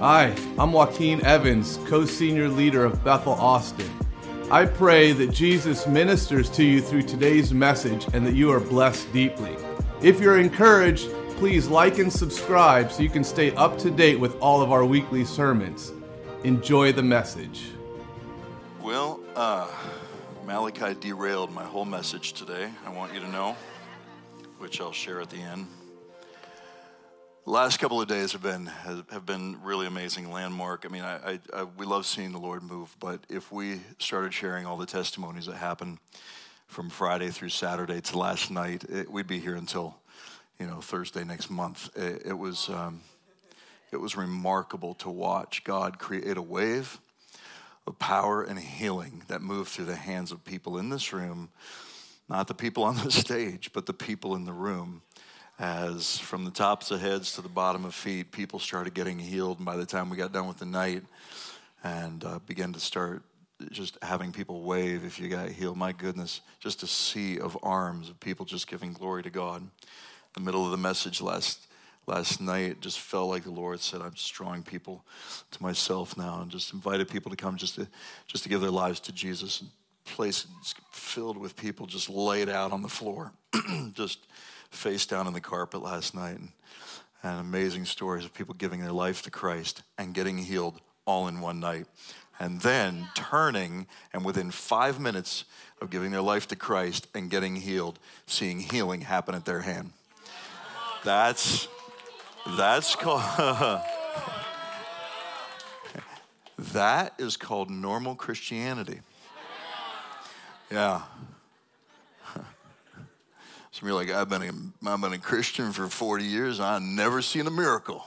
Hi, I'm Joaquin Evans, co senior leader of Bethel Austin. I pray that Jesus ministers to you through today's message and that you are blessed deeply. If you're encouraged, please like and subscribe so you can stay up to date with all of our weekly sermons. Enjoy the message. Well, uh, Malachi derailed my whole message today. I want you to know, which I'll share at the end. The last couple of days have been have been really amazing landmark. I mean, I, I, I, we love seeing the Lord move, but if we started sharing all the testimonies that happened from Friday through Saturday to last night, it, we'd be here until you know Thursday next month. It, it was um, it was remarkable to watch God create a wave of power and healing that moved through the hands of people in this room, not the people on the stage, but the people in the room as from the tops of heads to the bottom of feet, people started getting healed. And by the time we got done with the night and uh, began to start just having people wave if you got healed, my goodness, just a sea of arms of people just giving glory to God. The middle of the message last last night, just felt like the Lord said, "I'm just drawing people to myself now," and just invited people to come just to just to give their lives to Jesus. And place filled with people just laid out on the floor, just face down in the carpet last night. And, and amazing stories of people giving their life to Christ and getting healed all in one night. And then turning, and within five minutes of giving their life to Christ and getting healed, seeing healing happen at their hand. That's that's called that is called normal Christianity. Yeah. Some of you are like, I've been, a, I've been a Christian for 40 years, I've never seen a miracle.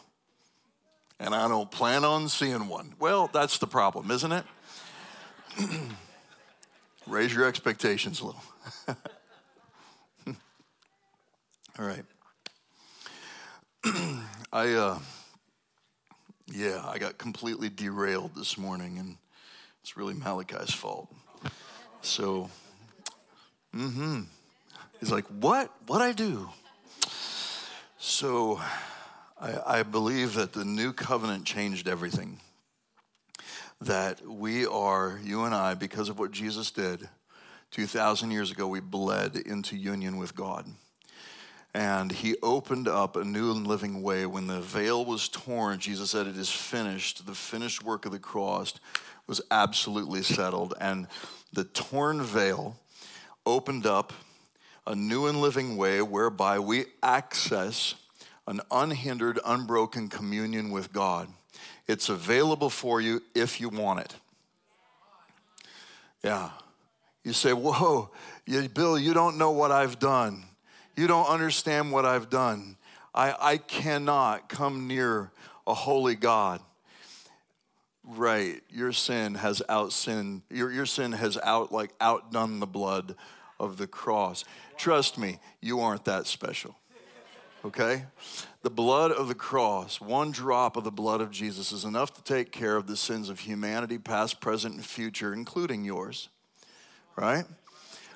And I don't plan on seeing one. Well, that's the problem, isn't it? Raise your expectations a little. All right. I, uh, yeah, I got completely derailed this morning, and it's really Malachi's fault. So, mm hmm. He's like, What? What I do? So I, I believe that the new covenant changed everything. That we are, you and I, because of what Jesus did 2,000 years ago, we bled into union with God. And he opened up a new and living way. When the veil was torn, Jesus said, It is finished. The finished work of the cross was absolutely settled. And the torn veil opened up a new and living way whereby we access an unhindered, unbroken communion with God. It's available for you if you want it. Yeah. You say, Whoa, Bill, you don't know what I've done. You don't understand what I've done. I, I cannot come near a holy God. Right. Your sin has out sinned, your, your sin has out like outdone the blood of the cross. Trust me, you aren't that special. Okay? The blood of the cross, one drop of the blood of Jesus, is enough to take care of the sins of humanity, past, present, and future, including yours. Right?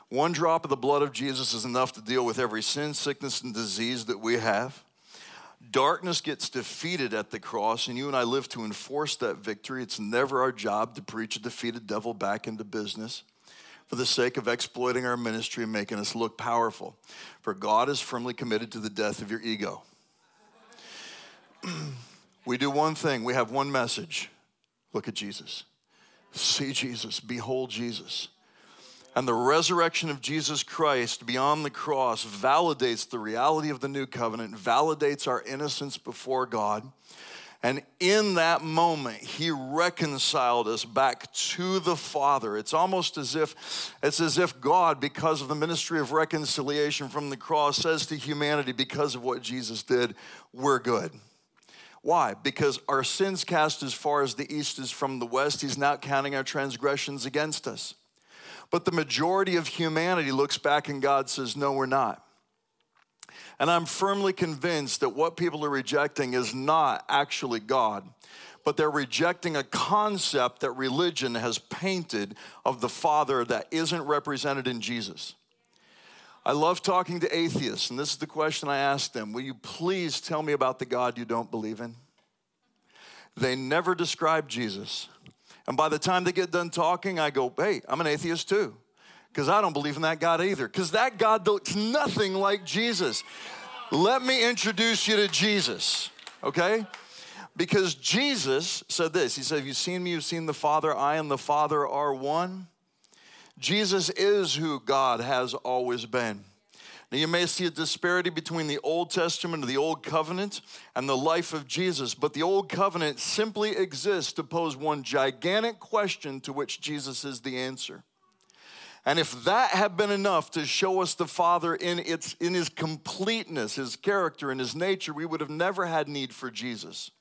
One drop of the blood of Jesus is enough to deal with every sin, sickness, and disease that we have. Darkness gets defeated at the cross, and you and I live to enforce that victory. It's never our job to preach a defeated devil back into business for the sake of exploiting our ministry and making us look powerful. For God is firmly committed to the death of your ego. we do one thing, we have one message look at Jesus, see Jesus, behold Jesus. And the resurrection of Jesus Christ beyond the cross validates the reality of the new covenant, validates our innocence before God. And in that moment, he reconciled us back to the Father. It's almost as if it's as if God, because of the ministry of reconciliation from the cross, says to humanity, because of what Jesus did, we're good. Why? Because our sins cast as far as the east is from the west. He's not counting our transgressions against us. But the majority of humanity looks back and God says, No, we're not. And I'm firmly convinced that what people are rejecting is not actually God, but they're rejecting a concept that religion has painted of the Father that isn't represented in Jesus. I love talking to atheists, and this is the question I ask them Will you please tell me about the God you don't believe in? they never describe Jesus. And by the time they get done talking, I go, hey, I'm an atheist too. Because I don't believe in that God either. Because that God looks nothing like Jesus. Let me introduce you to Jesus, okay? Because Jesus said this He said, Have you seen me? You've seen the Father. I and the Father are one. Jesus is who God has always been. Now, you may see a disparity between the Old Testament or the Old Covenant and the life of Jesus, but the Old Covenant simply exists to pose one gigantic question to which Jesus is the answer. And if that had been enough to show us the Father in, its, in his completeness, his character, and his nature, we would have never had need for Jesus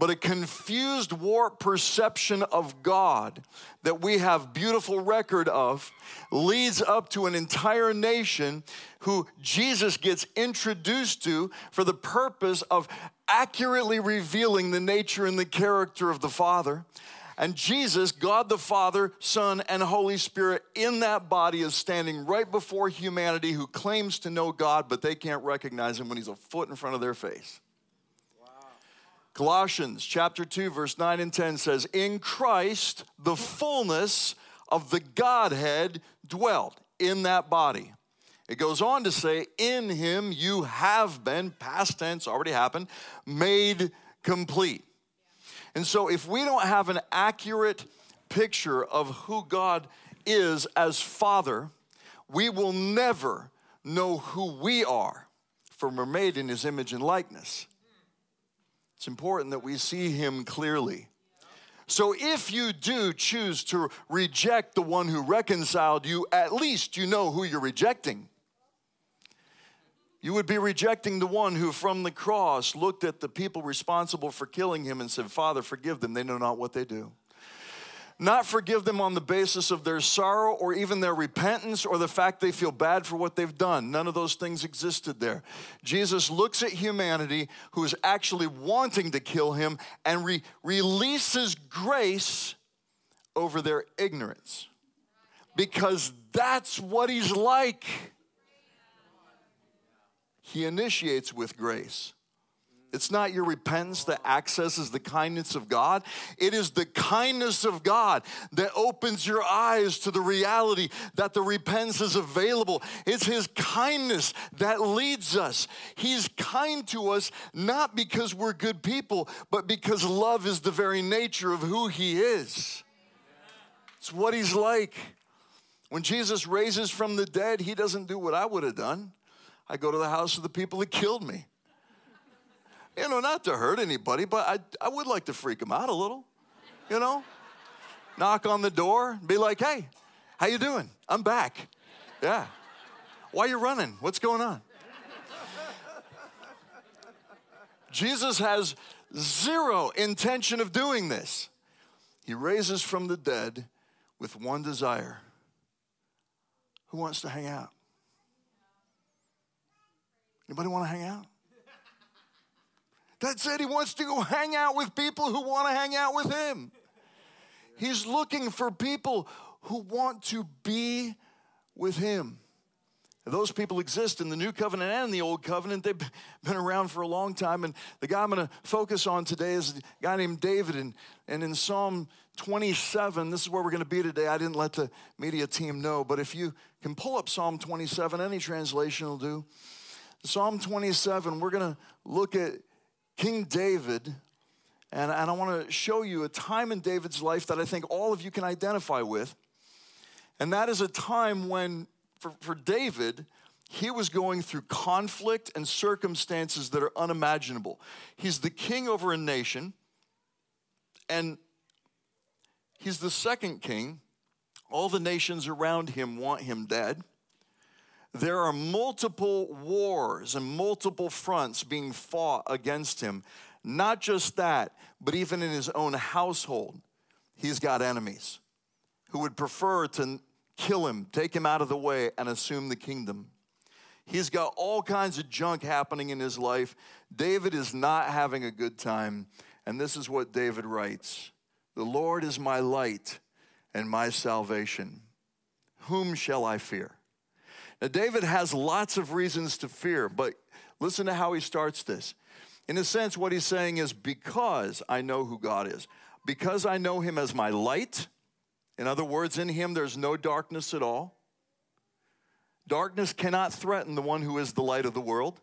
but a confused, warped perception of God that we have beautiful record of leads up to an entire nation who Jesus gets introduced to for the purpose of accurately revealing the nature and the character of the Father. And Jesus, God the Father, Son, and Holy Spirit in that body is standing right before humanity who claims to know God, but they can't recognize him when he's a foot in front of their face. Colossians chapter 2 verse 9 and 10 says in Christ the fullness of the Godhead dwelt in that body. It goes on to say in him you have been past tense already happened made complete. And so if we don't have an accurate picture of who God is as father, we will never know who we are for we're made in his image and likeness. It's important that we see him clearly. So if you do choose to reject the one who reconciled you, at least you know who you're rejecting. You would be rejecting the one who from the cross looked at the people responsible for killing him and said, Father, forgive them. They know not what they do not forgive them on the basis of their sorrow or even their repentance or the fact they feel bad for what they've done. None of those things existed there. Jesus looks at humanity who is actually wanting to kill him and re- releases grace over their ignorance because that's what he's like. He initiates with grace. It's not your repentance that accesses the kindness of God. It is the kindness of God that opens your eyes to the reality that the repentance is available. It's His kindness that leads us. He's kind to us not because we're good people, but because love is the very nature of who He is. It's what He's like. When Jesus raises from the dead, He doesn't do what I would have done. I go to the house of the people that killed me. You know, not to hurt anybody, but I, I would like to freak them out a little. You know? Knock on the door, be like, hey, how you doing? I'm back. Yeah. Why you running? What's going on? Jesus has zero intention of doing this. He raises from the dead with one desire. Who wants to hang out? Anybody want to hang out? That's it. He wants to go hang out with people who want to hang out with him. He's looking for people who want to be with him. Those people exist in the New Covenant and the Old Covenant. They've been around for a long time. And the guy I'm going to focus on today is a guy named David. And, and in Psalm 27, this is where we're going to be today. I didn't let the media team know, but if you can pull up Psalm 27, any translation will do. Psalm 27, we're going to look at King David, and, and I want to show you a time in David's life that I think all of you can identify with. And that is a time when, for, for David, he was going through conflict and circumstances that are unimaginable. He's the king over a nation, and he's the second king. All the nations around him want him dead. There are multiple wars and multiple fronts being fought against him. Not just that, but even in his own household, he's got enemies who would prefer to kill him, take him out of the way, and assume the kingdom. He's got all kinds of junk happening in his life. David is not having a good time. And this is what David writes The Lord is my light and my salvation. Whom shall I fear? Now, David has lots of reasons to fear, but listen to how he starts this. In a sense, what he's saying is because I know who God is, because I know him as my light, in other words, in him there's no darkness at all. Darkness cannot threaten the one who is the light of the world,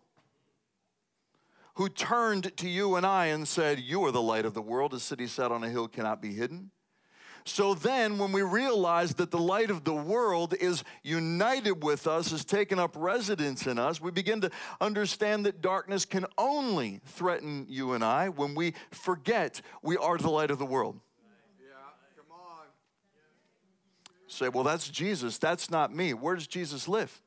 who turned to you and I and said, You are the light of the world. A city set on a hill cannot be hidden. So then, when we realize that the light of the world is united with us, has taken up residence in us, we begin to understand that darkness can only threaten you and I when we forget we are the light of the world. Yeah, come on. Say, well, that's Jesus. That's not me. Where does Jesus live?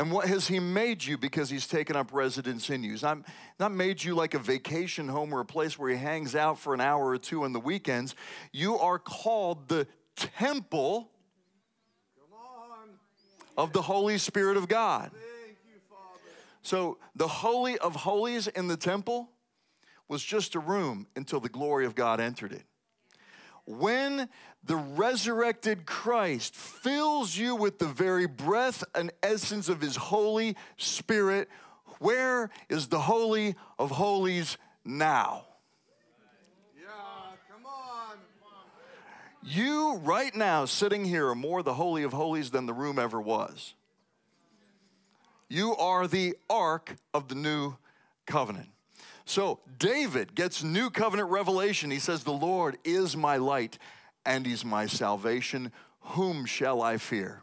And what has he made you because he's taken up residence in you? He's not, not made you like a vacation home or a place where he hangs out for an hour or two on the weekends. You are called the temple of the Holy Spirit of God. You, So the Holy of Holies in the temple was just a room until the glory of God entered it. When the resurrected Christ fills you with the very breath and essence of his Holy Spirit, where is the Holy of Holies now? Yeah, come on. You, right now, sitting here, are more the Holy of Holies than the room ever was. You are the ark of the new covenant. So, David gets new covenant revelation. He says, The Lord is my light and he's my salvation. Whom shall I fear?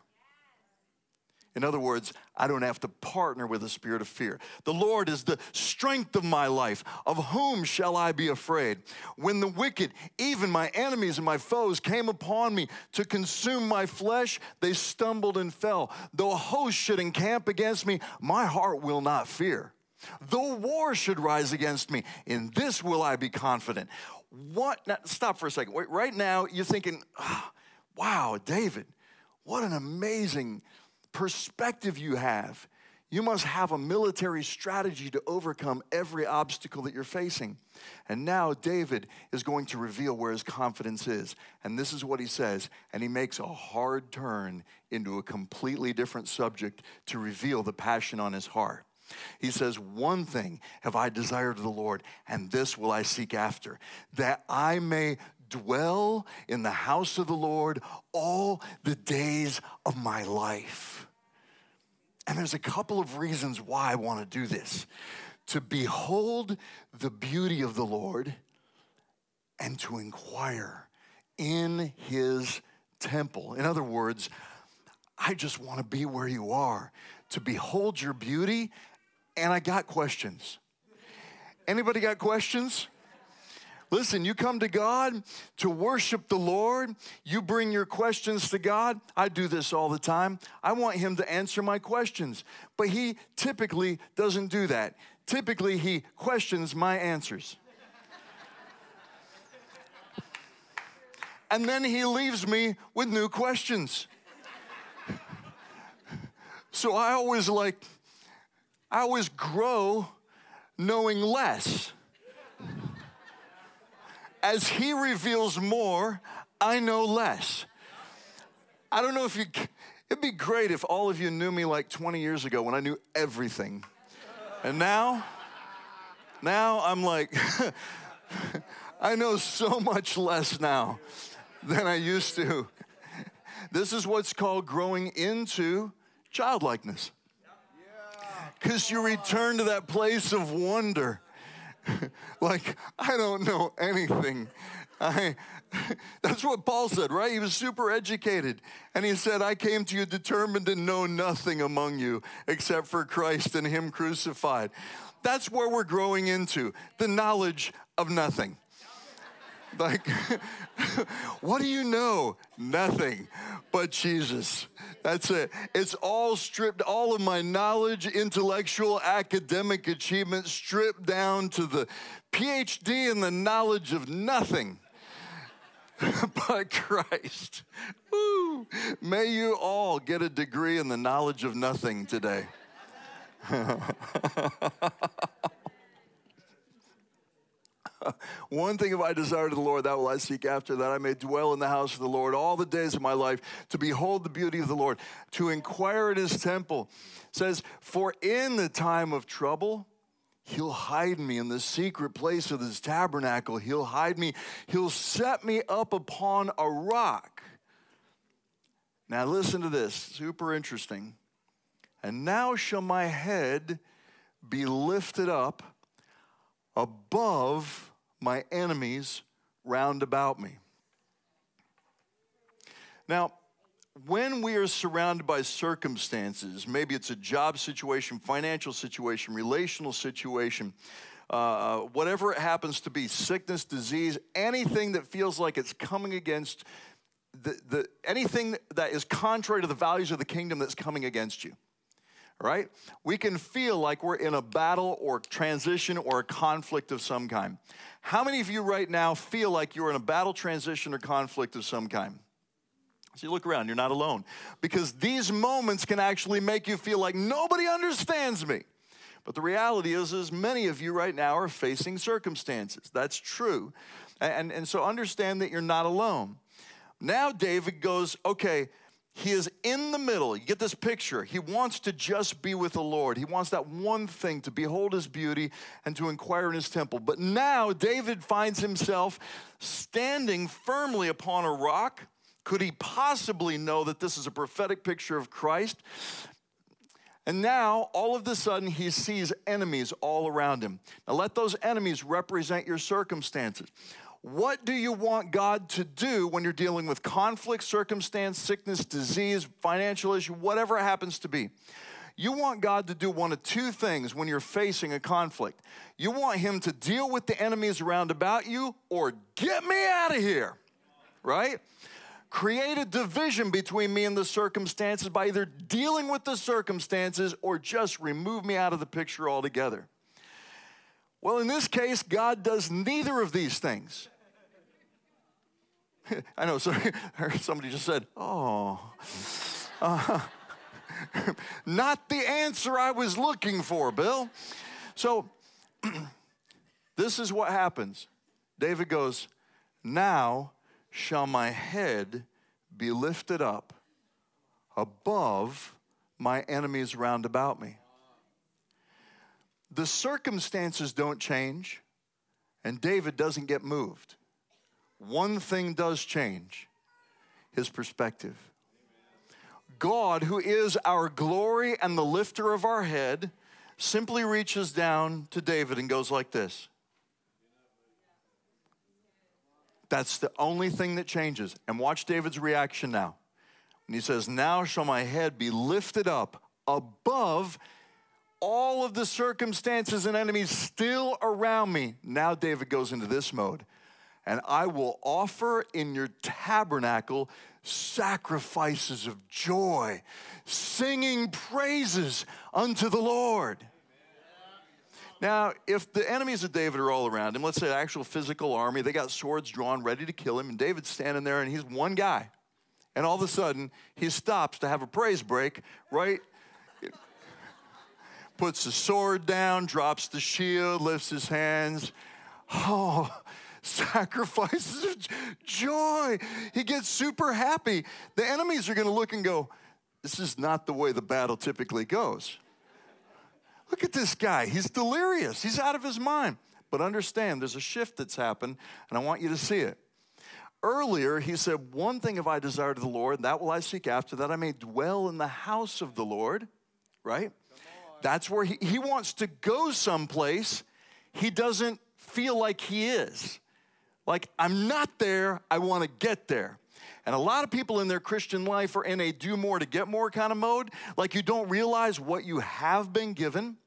In other words, I don't have to partner with a spirit of fear. The Lord is the strength of my life. Of whom shall I be afraid? When the wicked, even my enemies and my foes, came upon me to consume my flesh, they stumbled and fell. Though a host should encamp against me, my heart will not fear. Though war should rise against me, in this will I be confident. What? Now, stop for a second. Wait, right now, you're thinking, "Ah, wow, David, what an amazing perspective you have. You must have a military strategy to overcome every obstacle that you're facing. And now David is going to reveal where his confidence is. And this is what he says. And he makes a hard turn into a completely different subject to reveal the passion on his heart. He says, One thing have I desired of the Lord, and this will I seek after, that I may dwell in the house of the Lord all the days of my life. And there's a couple of reasons why I want to do this to behold the beauty of the Lord and to inquire in his temple. In other words, I just want to be where you are, to behold your beauty, and I got questions. Anybody got questions? Listen, you come to God to worship the Lord. You bring your questions to God. I do this all the time. I want Him to answer my questions, but He typically doesn't do that. Typically, He questions my answers. And then He leaves me with new questions. So I always like, I always grow knowing less. As he reveals more, I know less. I don't know if you, it'd be great if all of you knew me like 20 years ago when I knew everything. And now, now I'm like, I know so much less now than I used to. This is what's called growing into childlikeness. Because you return to that place of wonder. like, I don't know anything. I, that's what Paul said, right? He was super educated. And he said, I came to you determined to know nothing among you except for Christ and Him crucified. That's where we're growing into the knowledge of nothing. Like, what do you know? Nothing but Jesus. That's it. It's all stripped, all of my knowledge, intellectual, academic achievement stripped down to the PhD in the knowledge of nothing but Christ. Woo. May you all get a degree in the knowledge of nothing today. One thing have I desired of the Lord, that will I seek after, that I may dwell in the house of the Lord all the days of my life, to behold the beauty of the Lord, to inquire at his temple. It says, For in the time of trouble, He'll hide me in the secret place of his tabernacle. He'll hide me. He'll set me up upon a rock. Now, listen to this, super interesting. And now shall my head be lifted up above my enemies round about me. Now, when we are surrounded by circumstances, maybe it's a job situation, financial situation, relational situation, uh, whatever it happens to be sickness, disease, anything that feels like it's coming against the, the, anything that is contrary to the values of the kingdom that's coming against you right? We can feel like we're in a battle or transition or a conflict of some kind. How many of you right now feel like you're in a battle, transition, or conflict of some kind? So you look around, you're not alone. Because these moments can actually make you feel like nobody understands me. But the reality is, is many of you right now are facing circumstances. That's true. And, and so understand that you're not alone. Now David goes, okay, he is in the middle. You get this picture. He wants to just be with the Lord. He wants that one thing to behold his beauty and to inquire in his temple. But now David finds himself standing firmly upon a rock. Could he possibly know that this is a prophetic picture of Christ? And now, all of a sudden, he sees enemies all around him. Now, let those enemies represent your circumstances. What do you want God to do when you're dealing with conflict, circumstance, sickness, disease, financial issue, whatever it happens to be? You want God to do one of two things when you're facing a conflict. You want Him to deal with the enemies around about you or get me out of here, right? Create a division between me and the circumstances by either dealing with the circumstances or just remove me out of the picture altogether. Well, in this case, God does neither of these things. I know, sorry, somebody just said, oh. Uh, not the answer I was looking for, Bill. So, this is what happens. David goes, Now shall my head be lifted up above my enemies round about me. The circumstances don't change, and David doesn't get moved. One thing does change his perspective. God, who is our glory and the lifter of our head, simply reaches down to David and goes like this. That's the only thing that changes. And watch David's reaction now. And he says, Now shall my head be lifted up above all of the circumstances and enemies still around me. Now David goes into this mode. And I will offer in your tabernacle sacrifices of joy, singing praises unto the Lord. Now, if the enemies of David are all around him, let's say an actual physical army, they got swords drawn, ready to kill him, and David's standing there and he's one guy. And all of a sudden, he stops to have a praise break, right? Puts the sword down, drops the shield, lifts his hands. Oh, sacrifices of joy. He gets super happy. The enemies are going to look and go, This is not the way the battle typically goes. Look at this guy. He's delirious. He's out of his mind. But understand, there's a shift that's happened, and I want you to see it. Earlier, he said, One thing have I desired of the Lord, that will I seek after, that I may dwell in the house of the Lord, right? That's where he, he wants to go someplace he doesn't feel like he is. Like, I'm not there, I want to get there. And a lot of people in their Christian life are in a do more to get more kind of mode, like you don't realize what you have been given.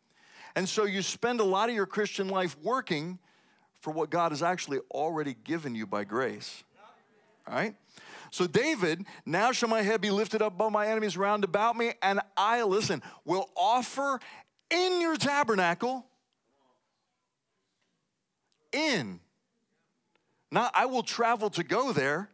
And so you spend a lot of your Christian life working for what God has actually already given you by grace. All right? So, David, now shall my head be lifted up above my enemies round about me, and I, listen, will offer in your tabernacle, in. Not I will travel to go there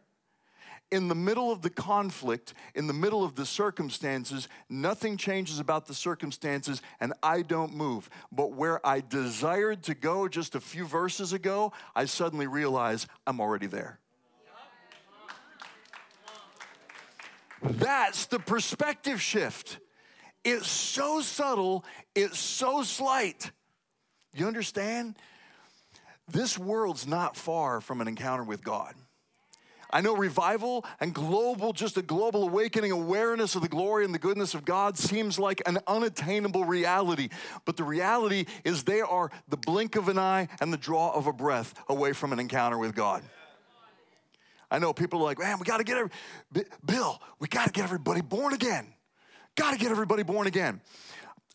in the middle of the conflict, in the middle of the circumstances, nothing changes about the circumstances, and I don't move. But where I desired to go just a few verses ago, I suddenly realize I'm already there. That's the perspective shift. It's so subtle, it's so slight. You understand? This world's not far from an encounter with God. I know revival and global, just a global awakening awareness of the glory and the goodness of God seems like an unattainable reality. But the reality is they are the blink of an eye and the draw of a breath away from an encounter with God. I know people are like, man, we got to get every, Bill, we got to get everybody born again. Got to get everybody born again.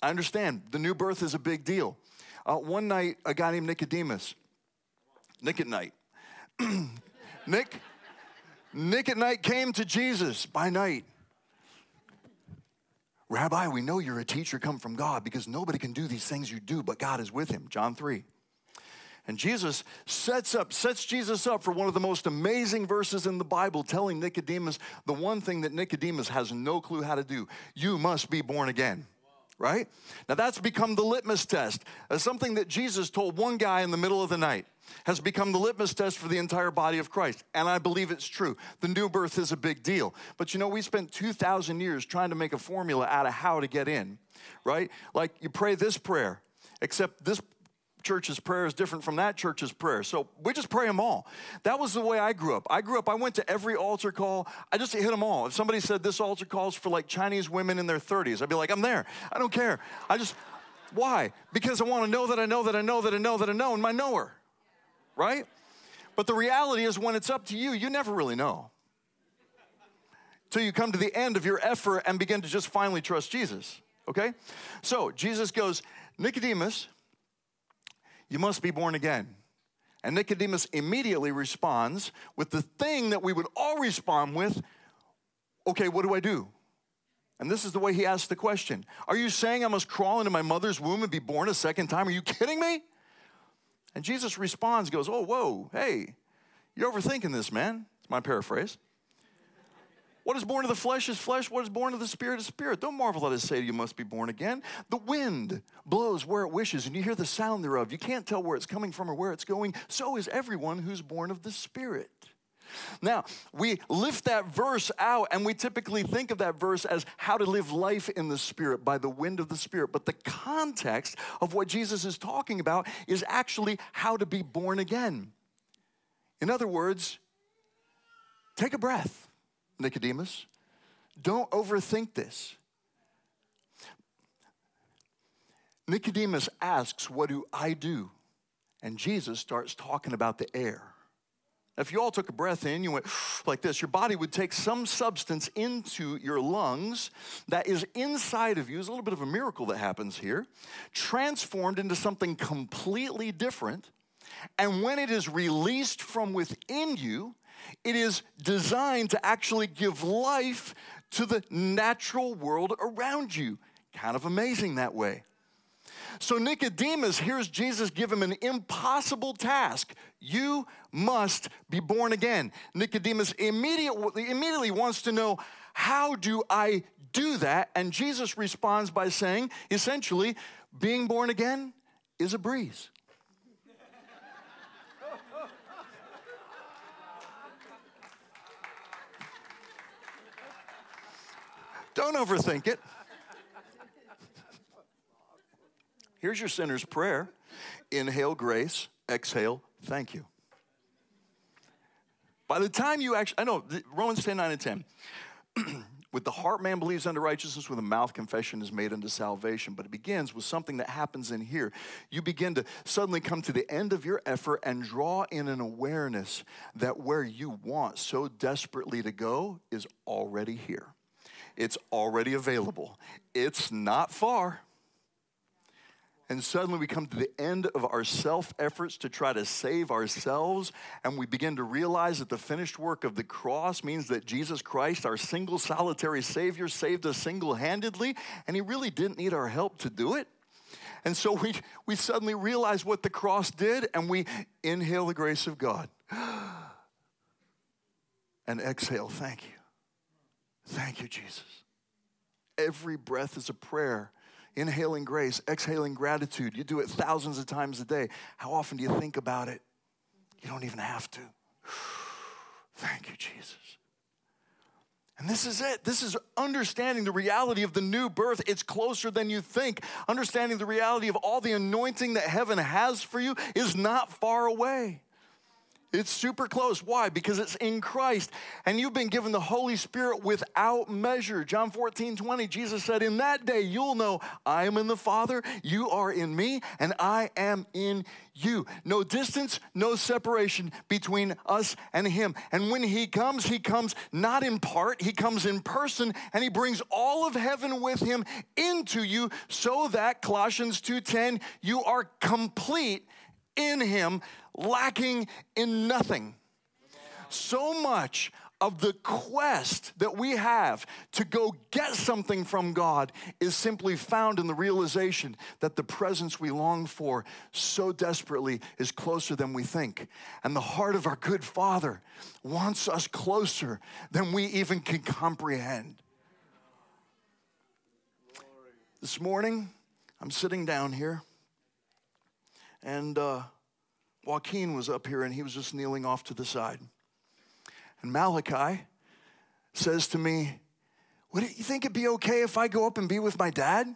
I understand the new birth is a big deal. Uh, one night, a guy named Nicodemus, Nick at night, Nick, Nick at night came to Jesus by night. Rabbi, we know you're a teacher come from God because nobody can do these things you do, but God is with him. John 3. And Jesus sets up, sets Jesus up for one of the most amazing verses in the Bible, telling Nicodemus the one thing that Nicodemus has no clue how to do. You must be born again. Right? Now that's become the litmus test. As something that Jesus told one guy in the middle of the night has become the litmus test for the entire body of Christ. And I believe it's true. The new birth is a big deal. But you know, we spent 2,000 years trying to make a formula out of how to get in, right? Like you pray this prayer, except this church's prayer is different from that church's prayer. So we just pray them all. That was the way I grew up. I grew up, I went to every altar call. I just hit them all. If somebody said this altar calls for like Chinese women in their 30s, I'd be like, I'm there. I don't care. I just, why? Because I want to know that I know that I know that I know that I know and my knower, right? But the reality is when it's up to you, you never really know. Till you come to the end of your effort and begin to just finally trust Jesus, okay? So Jesus goes, Nicodemus, you must be born again. And Nicodemus immediately responds with the thing that we would all respond with okay, what do I do? And this is the way he asks the question Are you saying I must crawl into my mother's womb and be born a second time? Are you kidding me? And Jesus responds, goes, Oh, whoa, hey, you're overthinking this, man. It's my paraphrase. What is born of the flesh is flesh. What is born of the spirit is spirit. Don't marvel at us say you must be born again. The wind blows where it wishes, and you hear the sound thereof. You can't tell where it's coming from or where it's going. So is everyone who's born of the spirit. Now, we lift that verse out and we typically think of that verse as how to live life in the Spirit by the wind of the Spirit. But the context of what Jesus is talking about is actually how to be born again. In other words, take a breath Nicodemus. Don't overthink this. Nicodemus asks, What do I do? And Jesus starts talking about the air. If you all took a breath in, you went like this, your body would take some substance into your lungs that is inside of you. It's a little bit of a miracle that happens here, transformed into something completely different. And when it is released from within you, it is designed to actually give life to the natural world around you. Kind of amazing that way. So Nicodemus hears Jesus give him an impossible task. You must be born again. Nicodemus immediately, immediately wants to know, how do I do that? And Jesus responds by saying, essentially, being born again is a breeze. Don't overthink it. Here's your sinner's prayer inhale grace, exhale thank you. By the time you actually, I know, Romans 10 9 and 10. with the heart man believes unto righteousness, with the mouth confession is made unto salvation. But it begins with something that happens in here. You begin to suddenly come to the end of your effort and draw in an awareness that where you want so desperately to go is already here. It's already available. It's not far. And suddenly we come to the end of our self efforts to try to save ourselves, and we begin to realize that the finished work of the cross means that Jesus Christ, our single solitary Savior, saved us single handedly, and He really didn't need our help to do it. And so we, we suddenly realize what the cross did, and we inhale the grace of God and exhale, thank you. Thank you, Jesus. Every breath is a prayer. Inhaling grace, exhaling gratitude. You do it thousands of times a day. How often do you think about it? You don't even have to. Thank you, Jesus. And this is it. This is understanding the reality of the new birth. It's closer than you think. Understanding the reality of all the anointing that heaven has for you is not far away. It's super close. Why? Because it's in Christ. And you've been given the Holy Spirit without measure. John 14, 20, Jesus said, In that day you'll know I am in the Father, you are in me, and I am in you. No distance, no separation between us and Him. And when He comes, He comes not in part, He comes in person, and He brings all of heaven with Him into you so that, Colossians 2:10, you are complete in Him lacking in nothing. So much of the quest that we have to go get something from God is simply found in the realization that the presence we long for so desperately is closer than we think. And the heart of our good Father wants us closer than we even can comprehend. This morning, I'm sitting down here, and uh, Joaquin was up here and he was just kneeling off to the side. And Malachi says to me, Would you think it'd be okay if I go up and be with my dad?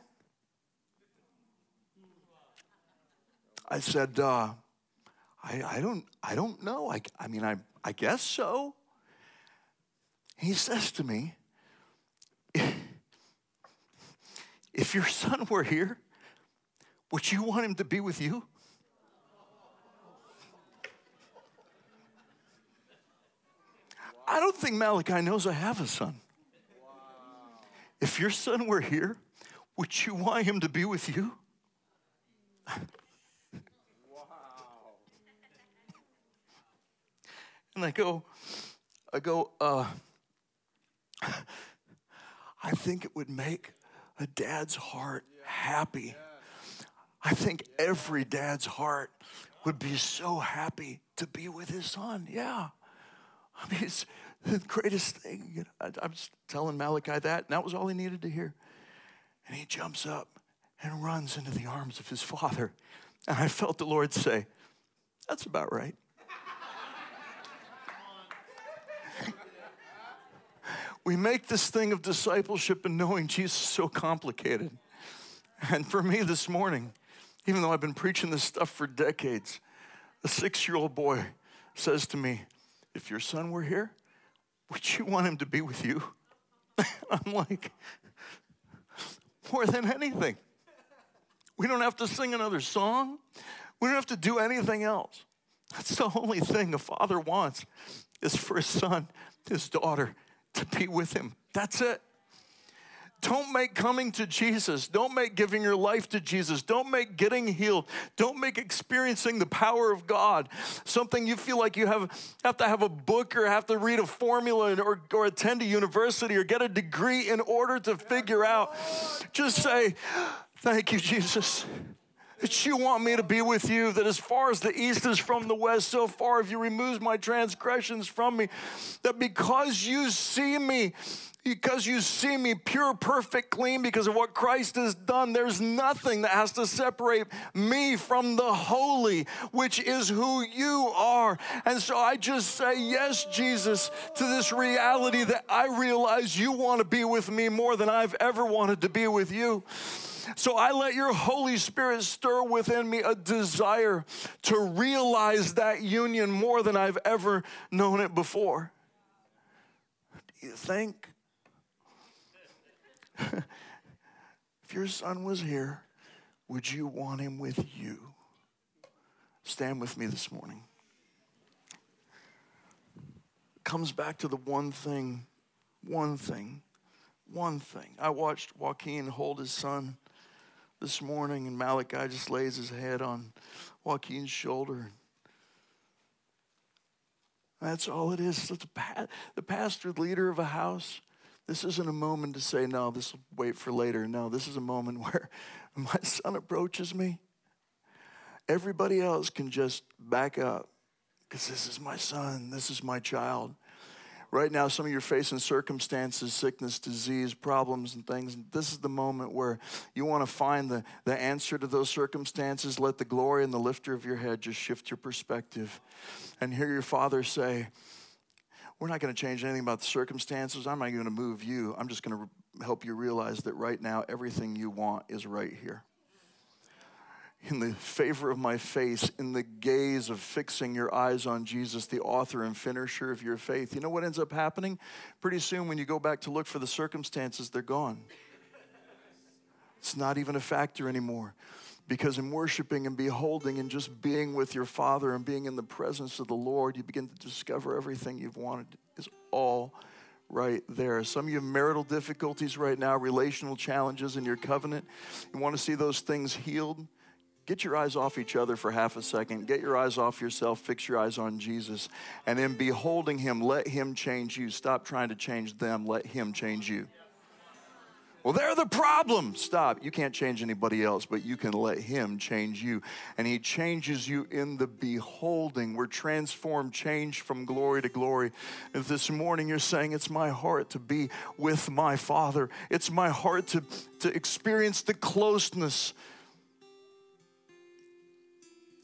I said, uh, I, I, don't, I don't know. I, I mean, I, I guess so. He says to me, If your son were here, would you want him to be with you? I don't think Malachi knows I have a son. If your son were here, would you want him to be with you? wow. and I go, I go, uh, I think it would make a dad's heart happy. I think every dad's heart would be so happy to be with his son. Yeah. I mean, it's the greatest thing. I, I was telling Malachi that, and that was all he needed to hear. And he jumps up and runs into the arms of his father. And I felt the Lord say, That's about right. we make this thing of discipleship and knowing Jesus so complicated. And for me this morning, even though I've been preaching this stuff for decades, a six year old boy says to me, if your son were here, would you want him to be with you? I'm like, more than anything. We don't have to sing another song. We don't have to do anything else. That's the only thing a father wants is for his son, his daughter to be with him. That's it. Don't make coming to Jesus, don't make giving your life to Jesus, don't make getting healed, don't make experiencing the power of God something you feel like you have, have to have a book or have to read a formula or, or attend a university or get a degree in order to figure out. Just say, Thank you, Jesus that you want me to be with you, that as far as the east is from the west, so far have you removed my transgressions from me, that because you see me, because you see me pure, perfect, clean because of what Christ has done. There's nothing that has to separate me from the holy, which is who you are. And so I just say, Yes, Jesus, to this reality that I realize you want to be with me more than I've ever wanted to be with you. So I let your Holy Spirit stir within me a desire to realize that union more than I've ever known it before. Do you think? if your son was here, would you want him with you? Stand with me this morning. Comes back to the one thing, one thing, one thing. I watched Joaquin hold his son this morning, and Malachi just lays his head on Joaquin's shoulder. That's all it is. The pastor, leader of a house, this isn't a moment to say, no, this will wait for later. No, this is a moment where my son approaches me. Everybody else can just back up because this is my son, this is my child. Right now, some of you are facing circumstances, sickness, disease, problems, and things. This is the moment where you want to find the, the answer to those circumstances. Let the glory and the lifter of your head just shift your perspective and hear your father say, we're not going to change anything about the circumstances. I'm not going to move you. I'm just going to help you realize that right now, everything you want is right here. In the favor of my face, in the gaze of fixing your eyes on Jesus, the author and finisher of your faith. You know what ends up happening? Pretty soon, when you go back to look for the circumstances, they're gone. It's not even a factor anymore. Because in worshiping and beholding and just being with your Father and being in the presence of the Lord, you begin to discover everything you've wanted is all right there. Some of you have marital difficulties right now, relational challenges in your covenant. You want to see those things healed? Get your eyes off each other for half a second. Get your eyes off yourself. Fix your eyes on Jesus. And in beholding Him, let Him change you. Stop trying to change them. Let Him change you. Well, they're the problem. Stop. You can't change anybody else, but you can let Him change you. And He changes you in the beholding. We're transformed, changed from glory to glory. If this morning you're saying, It's my heart to be with my Father, it's my heart to, to experience the closeness.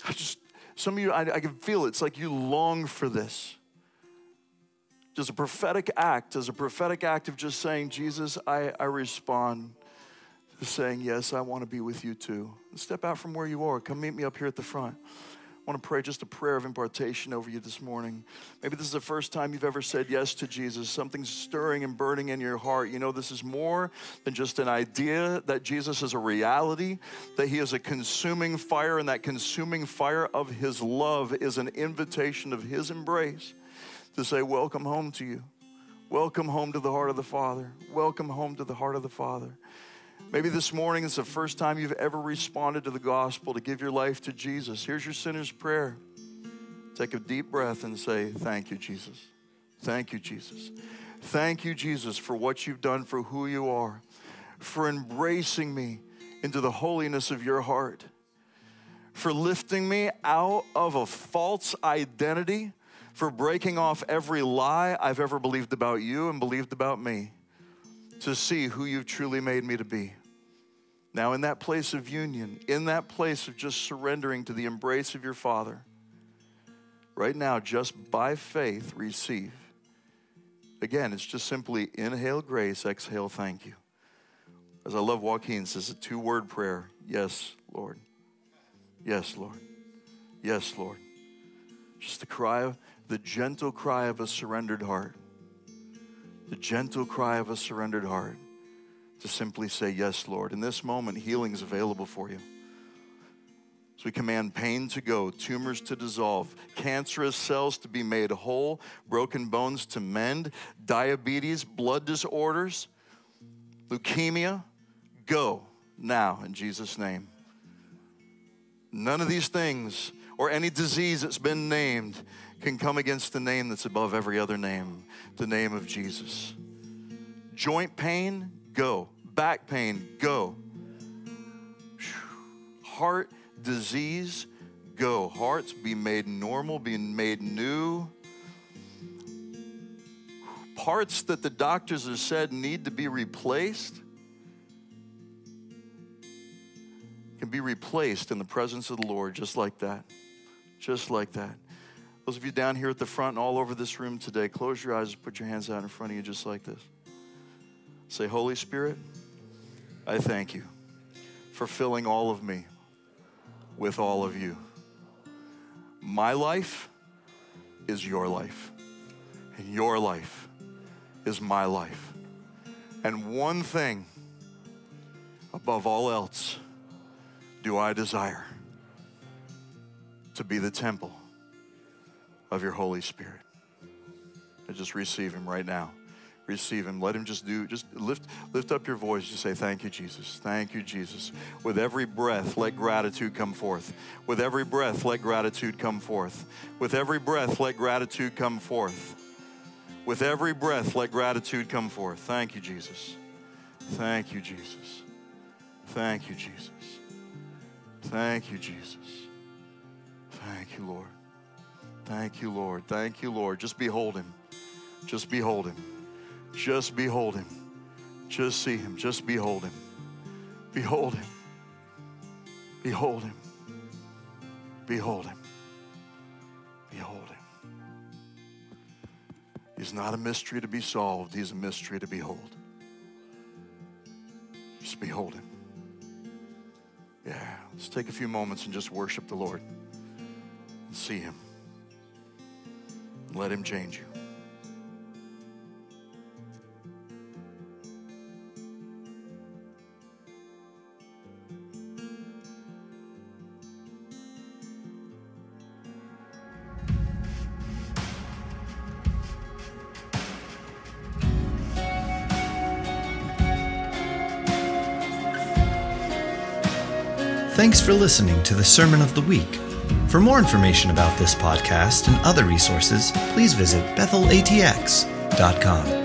I just, some of you, I, I can feel it. It's like you long for this just a prophetic act, as a prophetic act of just saying, Jesus, I, I respond to saying, Yes, I want to be with you too. Step out from where you are. Come meet me up here at the front. I want to pray just a prayer of impartation over you this morning. Maybe this is the first time you've ever said yes to Jesus. Something's stirring and burning in your heart. You know, this is more than just an idea that Jesus is a reality, that He is a consuming fire, and that consuming fire of His love is an invitation of His embrace to say, Welcome home to you. Welcome home to the heart of the Father. Welcome home to the heart of the Father. Maybe this morning is the first time you've ever responded to the gospel to give your life to Jesus. Here's your sinner's prayer. Take a deep breath and say, Thank you, Jesus. Thank you, Jesus. Thank you, Jesus, for what you've done, for who you are, for embracing me into the holiness of your heart, for lifting me out of a false identity for breaking off every lie I've ever believed about you and believed about me to see who you've truly made me to be. Now, in that place of union, in that place of just surrendering to the embrace of your Father, right now, just by faith, receive. Again, it's just simply inhale grace, exhale thank you. As I love Joaquin, says a two word prayer Yes, Lord. Yes, Lord. Yes, Lord. Just the cry of the gentle cry of a surrendered heart. The gentle cry of a surrendered heart to simply say, Yes, Lord. In this moment, healing is available for you. So we command pain to go, tumors to dissolve, cancerous cells to be made whole, broken bones to mend, diabetes, blood disorders, leukemia, go now in Jesus' name. None of these things or any disease that's been named can come against the name that's above every other name, the name of Jesus. Joint pain, go. Back pain, go. Heart disease, go. Hearts be made normal, be made new. Parts that the doctors have said need to be replaced can be replaced in the presence of the Lord just like that. Just like that. Those of you down here at the front and all over this room today, close your eyes and put your hands out in front of you just like this. Say, Holy Spirit, I thank you for filling all of me with all of you. My life is your life, and your life is my life. And one thing above all else do I desire to be the temple of your Holy Spirit. And just receive Him right now. Receive Him. Let Him just do, just lift, lift up your voice. Just say, Thank you, Jesus. Thank you, Jesus. With every breath, let gratitude come forth. With every breath, let gratitude come forth. With every breath, let gratitude come forth. With every breath, let gratitude come forth. Thank you, Jesus. Thank you, Jesus. Thank you, Jesus. Thank you, Jesus. Thank you, Lord. Thank you, Lord. Thank you, Lord. Just behold him. Just behold him. Just behold him. Just see him. Just behold him. Behold him. Behold him. Behold him. Behold him. He's not a mystery to be solved, He's a mystery to behold. Just behold Him. Yeah, let's take a few moments and just worship the Lord and see Him. Let Him change you. Thanks for listening to the Sermon of the Week. For more information about this podcast and other resources, please visit bethelatx.com.